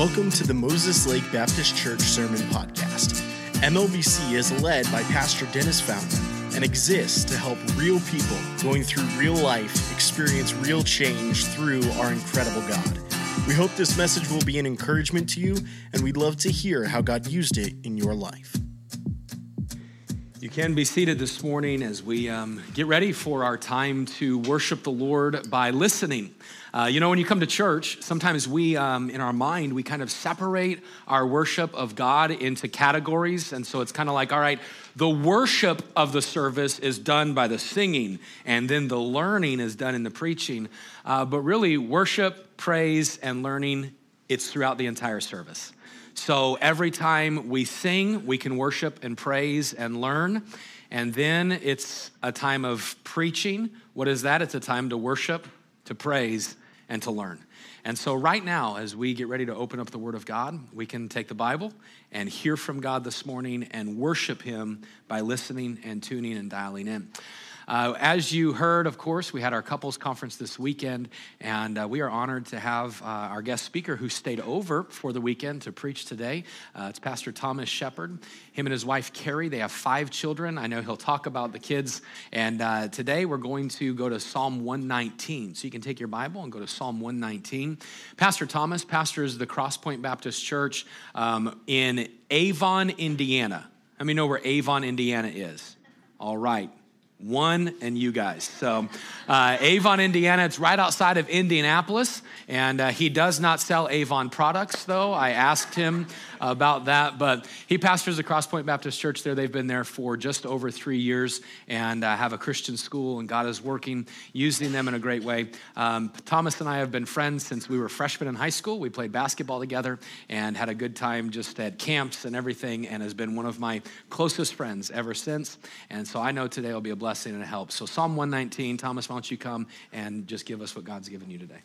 Welcome to the Moses Lake Baptist Church Sermon Podcast. MLBC is led by Pastor Dennis Fountain and exists to help real people going through real life experience real change through our incredible God. We hope this message will be an encouragement to you, and we'd love to hear how God used it in your life. You can be seated this morning as we um, get ready for our time to worship the Lord by listening. Uh, you know, when you come to church, sometimes we, um, in our mind, we kind of separate our worship of God into categories. And so it's kind of like, all right, the worship of the service is done by the singing, and then the learning is done in the preaching. Uh, but really, worship, praise, and learning, it's throughout the entire service. So every time we sing, we can worship and praise and learn. And then it's a time of preaching. What is that? It's a time to worship, to praise, and to learn. And so, right now, as we get ready to open up the Word of God, we can take the Bible and hear from God this morning and worship Him by listening and tuning and dialing in. Uh, as you heard, of course, we had our couples conference this weekend, and uh, we are honored to have uh, our guest speaker who stayed over for the weekend to preach today. Uh, it's Pastor Thomas Shepherd. Him and his wife, Carrie, they have five children. I know he'll talk about the kids. And uh, today we're going to go to Psalm 119. So you can take your Bible and go to Psalm 119. Pastor Thomas pastors the Crosspoint Baptist Church um, in Avon, Indiana. Let me know where Avon, Indiana is. All right one and you guys. So, uh, Avon, Indiana, it's right outside of Indianapolis, and uh, he does not sell Avon products, though. I asked him about that, but he pastors the Crosspoint Baptist Church there. They've been there for just over three years and uh, have a Christian school, and God is working, using them in a great way. Um, Thomas and I have been friends since we were freshmen in high school. We played basketball together and had a good time just at camps and everything, and has been one of my closest friends ever since. And so I know today will be a blessing blessing and help. So, Psalm 119, Thomas, why don't you come and just give us what God's given you today?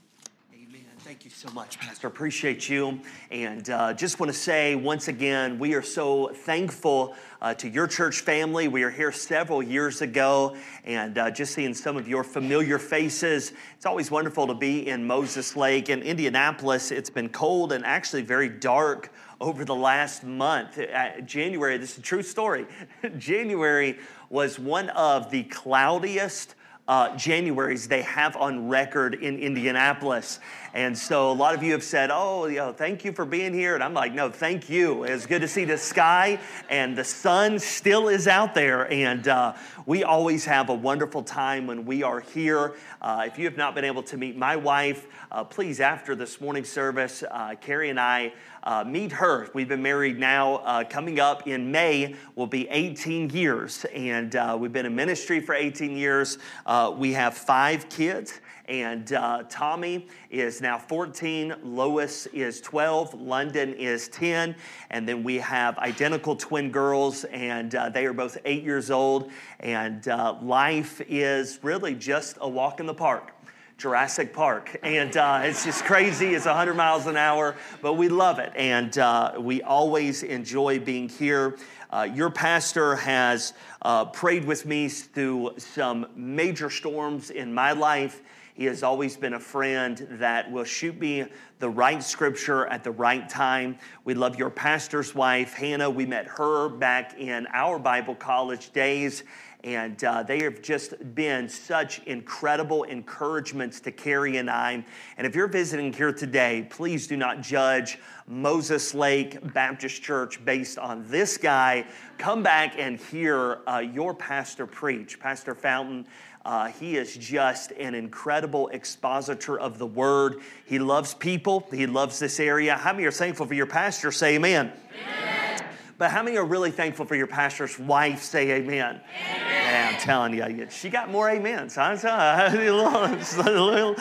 Amen. Thank you so much, Pastor. Appreciate you. And uh, just want to say once again, we are so thankful uh, to your church family. We were here several years ago, and uh, just seeing some of your familiar faces. It's always wonderful to be in Moses Lake. In Indianapolis, it's been cold and actually very dark over the last month. Uh, January, this is a true story. January was one of the cloudiest uh, Januaries they have on record in Indianapolis. And so a lot of you have said, Oh, you know, thank you for being here. And I'm like, No, thank you. It's good to see the sky and the sun still is out there. And uh, we always have a wonderful time when we are here. Uh, if you have not been able to meet my wife, uh, please, after this morning service, uh, Carrie and I uh, meet her. We've been married now, uh, coming up in May, will be 18 years. And uh, we've been in ministry for 18 years. Uh, we have five kids. And uh, Tommy is now 14, Lois is 12, London is 10, and then we have identical twin girls, and uh, they are both eight years old. And life is really just a walk in the park. Jurassic Park. And uh, it's just crazy. It's 100 miles an hour, but we love it. And uh, we always enjoy being here. Uh, your pastor has uh, prayed with me through some major storms in my life. He has always been a friend that will shoot me the right scripture at the right time. We love your pastor's wife, Hannah. We met her back in our Bible college days and uh, they have just been such incredible encouragements to Carrie and I. And if you're visiting here today, please do not judge Moses Lake Baptist Church based on this guy. Come back and hear uh, your pastor preach, Pastor Fountain. Uh, he is just an incredible expositor of the word. He loves people. He loves this area. How many are thankful for your pastor? Say amen. amen. But how many are really thankful for your pastor's wife? Say amen. amen. I'm telling you, she got more amens. I'm telling you,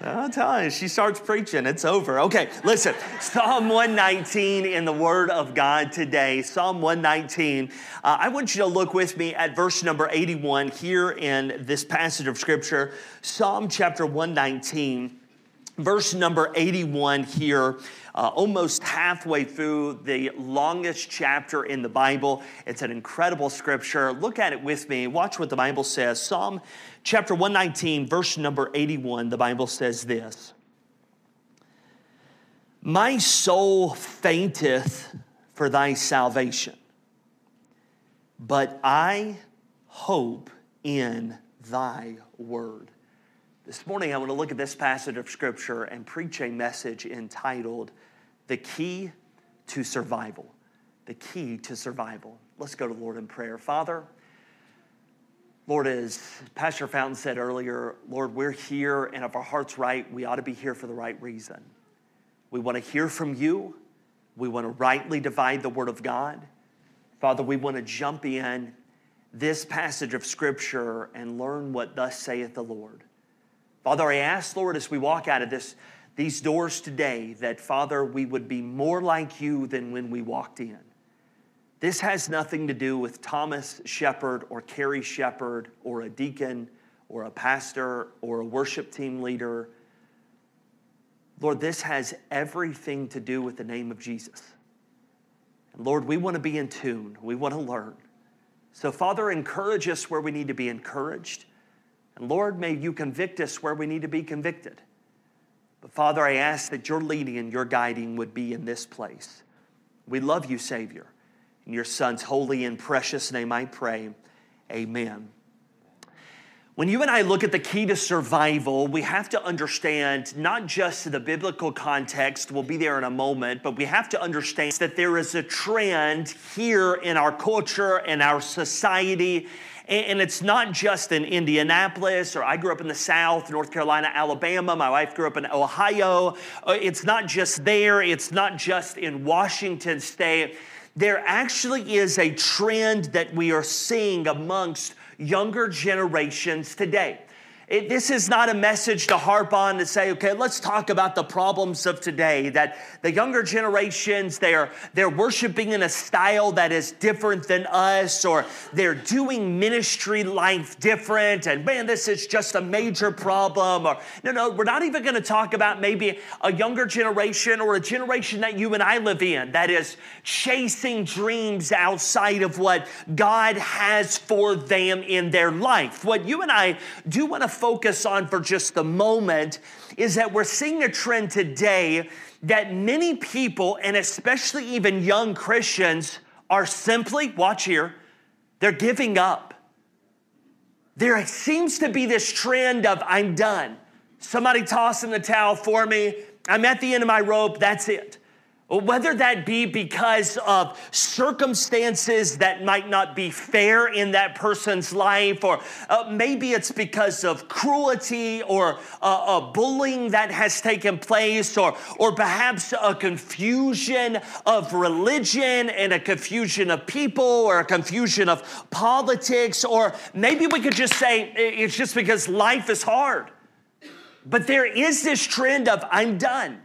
I'm telling you, she starts preaching, it's over. Okay, listen, Psalm 119 in the Word of God today. Psalm 119. Uh, I want you to look with me at verse number 81 here in this passage of Scripture. Psalm chapter 119, verse number 81 here uh, almost halfway through the longest chapter in the Bible. It's an incredible scripture. Look at it with me. Watch what the Bible says. Psalm chapter 119, verse number 81, the Bible says this My soul fainteth for thy salvation, but I hope in thy word. This morning, I want to look at this passage of scripture and preach a message entitled The Key to Survival. The Key to Survival. Let's go to Lord in prayer. Father, Lord, as Pastor Fountain said earlier, Lord, we're here, and if our heart's right, we ought to be here for the right reason. We want to hear from you. We want to rightly divide the Word of God. Father, we want to jump in this passage of Scripture and learn what thus saith the Lord. Father, I ask, Lord, as we walk out of this, these doors today, that, Father, we would be more like you than when we walked in. This has nothing to do with Thomas Shepherd or Carrie Shepherd or a deacon or a pastor or a worship team leader. Lord, this has everything to do with the name of Jesus. And Lord, we want to be in tune, we want to learn. So, Father, encourage us where we need to be encouraged. And Lord, may you convict us where we need to be convicted. But Father, I ask that your leading and your guiding would be in this place. We love you, Savior. In your Son's holy and precious name I pray. Amen. When you and I look at the key to survival, we have to understand not just the biblical context, we'll be there in a moment, but we have to understand that there is a trend here in our culture and our society. And it's not just in Indianapolis, or I grew up in the South, North Carolina, Alabama. My wife grew up in Ohio. Uh, it's not just there, it's not just in Washington State there actually is a trend that we are seeing amongst younger generations today. It, this is not a message to harp on to say, okay, let's talk about the problems of today. That the younger generations, they're, they're worshiping in a style that is different than us, or they're doing ministry life different, and man, this is just a major problem. Or no, no, we're not even gonna talk about maybe a younger generation or a generation that you and I live in that is chasing dreams outside of what God has for them in their life. What you and I do wanna focus on for just a moment is that we're seeing a trend today that many people, and especially even young Christians, are simply, watch here, they're giving up. There seems to be this trend of, I'm done. Somebody tossing the towel for me. I'm at the end of my rope. That's it. Whether that be because of circumstances that might not be fair in that person's life, or uh, maybe it's because of cruelty or uh, a bullying that has taken place, or, or perhaps a confusion of religion and a confusion of people, or a confusion of politics, or maybe we could just say it's just because life is hard. But there is this trend of, I'm done.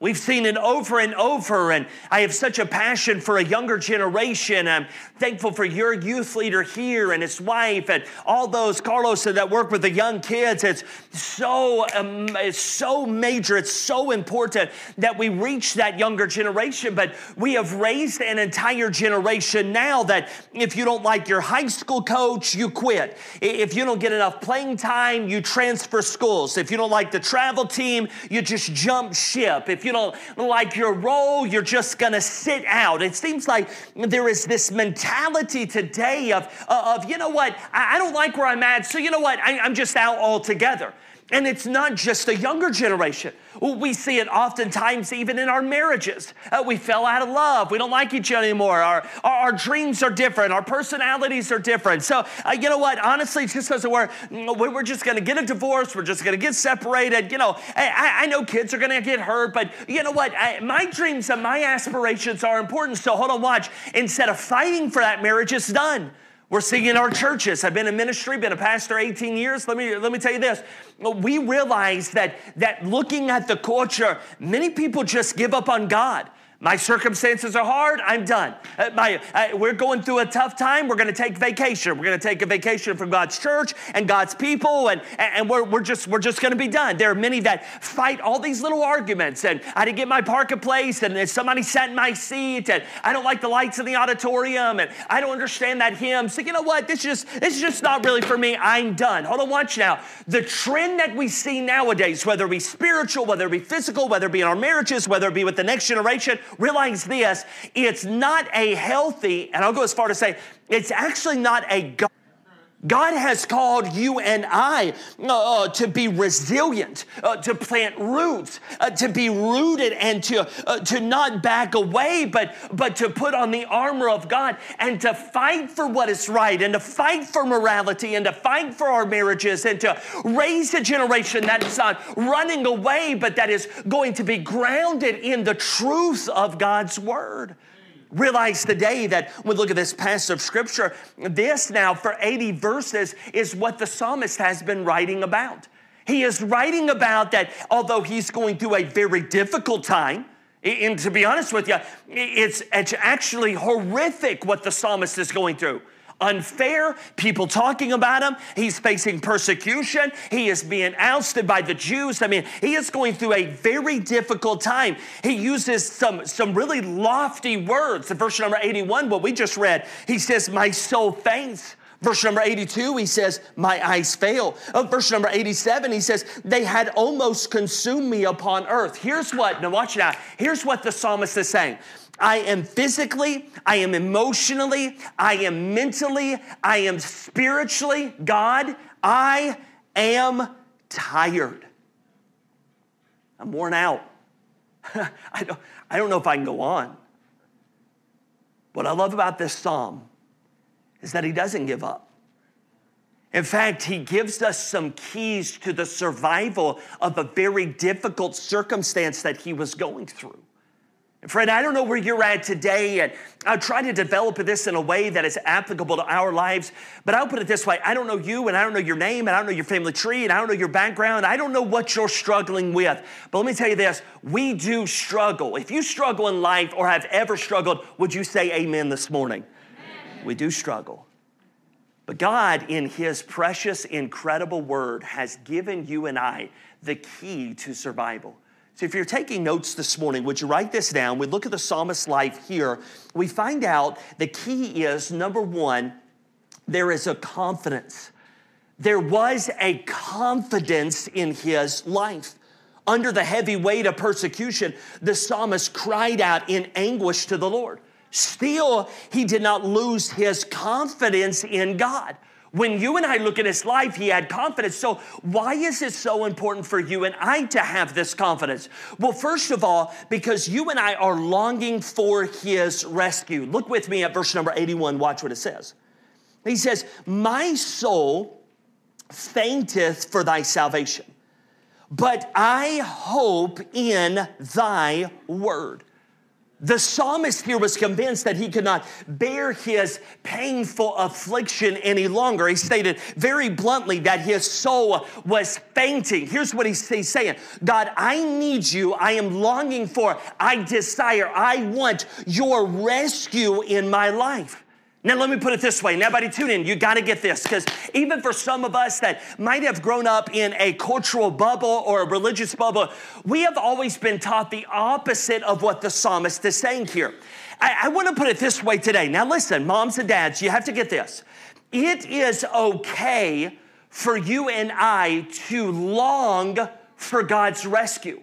We've seen it over and over, and I have such a passion for a younger generation. I'm thankful for your youth leader here and his wife and all those Carlos that work with the young kids. It's so um, it's so major. It's so important that we reach that younger generation. But we have raised an entire generation now that if you don't like your high school coach, you quit. If you don't get enough playing time, you transfer schools. If you don't like the travel team, you just jump ship. If you don't like your role, you're just gonna sit out. It seems like there is this mentality today of, of you know what, I don't like where I'm at, so you know what, I, I'm just out altogether. And it's not just a younger generation. We see it oftentimes even in our marriages. Uh, we fell out of love. We don't like each other anymore. Our, our, our dreams are different. Our personalities are different. So, uh, you know what? Honestly, just because we're, we're just going to get a divorce, we're just going to get separated. You know, I, I know kids are going to get hurt, but you know what? I, my dreams and my aspirations are important. So, hold on, watch. Instead of fighting for that marriage, it's done. We're seeing in our churches. I've been in ministry, been a pastor 18 years. Let me, let me tell you this. We realize that, that looking at the culture, many people just give up on God. My circumstances are hard. I'm done. Uh, my, uh, we're going through a tough time. We're going to take vacation. We're going to take a vacation from God's church and God's people, and, and we're, we're just we're just going to be done. There are many that fight all these little arguments, and I didn't get my parking place, and somebody sat in my seat, and I don't like the lights in the auditorium, and I don't understand that hymn. So you know what? This is just this is just not really for me. I'm done. Hold on, watch now. The trend that we see nowadays, whether it be spiritual, whether it be physical, whether it be in our marriages, whether it be with the next generation realize this it's not a healthy, and I'll go as far to say, it's actually not a God. God has called you and I uh, uh, to be resilient, uh, to plant roots, uh, to be rooted, and to uh, to not back away, but but to put on the armor of God and to fight for what is right, and to fight for morality, and to fight for our marriages, and to raise a generation that is not running away, but that is going to be grounded in the truth of God's word realize today that when we look at this passage of scripture, this now for 80 verses is what the psalmist has been writing about. He is writing about that although he's going through a very difficult time, and to be honest with you, it's, it's actually horrific what the psalmist is going through unfair, people talking about him. He's facing persecution. He is being ousted by the Jews. I mean, he is going through a very difficult time. He uses some, some really lofty words. In verse number 81, what we just read, he says, My soul faints. Verse number 82, he says, My eyes fail. Uh, verse number 87, he says, They had almost consumed me upon earth. Here's what, now watch now. Here's what the psalmist is saying I am physically, I am emotionally, I am mentally, I am spiritually, God, I am tired. I'm worn out. I, don't, I don't know if I can go on. What I love about this psalm is that he doesn't give up. In fact, he gives us some keys to the survival of a very difficult circumstance that he was going through. And friend, I don't know where you're at today, and I'll try to develop this in a way that is applicable to our lives. But I'll put it this way I don't know you, and I don't know your name, and I don't know your family tree, and I don't know your background. I don't know what you're struggling with. But let me tell you this we do struggle. If you struggle in life or have ever struggled, would you say amen this morning? We do struggle. But God, in His precious, incredible word, has given you and I the key to survival. So, if you're taking notes this morning, would you write this down? We look at the psalmist's life here. We find out the key is number one, there is a confidence. There was a confidence in his life. Under the heavy weight of persecution, the psalmist cried out in anguish to the Lord. Still, he did not lose his confidence in God. When you and I look at his life, he had confidence. So, why is it so important for you and I to have this confidence? Well, first of all, because you and I are longing for his rescue. Look with me at verse number 81. Watch what it says. He says, My soul fainteth for thy salvation, but I hope in thy word. The psalmist here was convinced that he could not bear his painful affliction any longer. He stated very bluntly that his soul was fainting. Here's what he's, saying God, I need you. I am longing for, I desire, I want your rescue in my life. Now, let me put it this way. Now, everybody tune in. You got to get this because even for some of us that might have grown up in a cultural bubble or a religious bubble, we have always been taught the opposite of what the psalmist is saying here. I, I want to put it this way today. Now, listen, moms and dads, you have to get this. It is okay for you and I to long for God's rescue.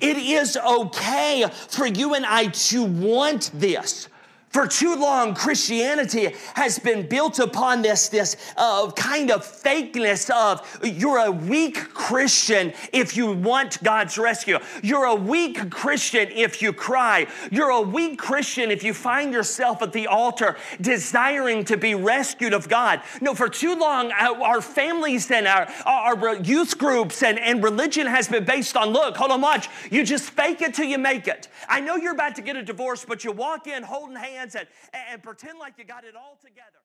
It is okay for you and I to want this. For too long, Christianity has been built upon this, this uh, kind of fakeness of you're a weak Christian if you want God's rescue. You're a weak Christian if you cry. You're a weak Christian if you find yourself at the altar desiring to be rescued of God. No, for too long, uh, our families and our, our youth groups and, and religion has been based on look, hold on, watch. You just fake it till you make it. I know you're about to get a divorce, but you walk in holding hands hands and, and pretend like you got it all together.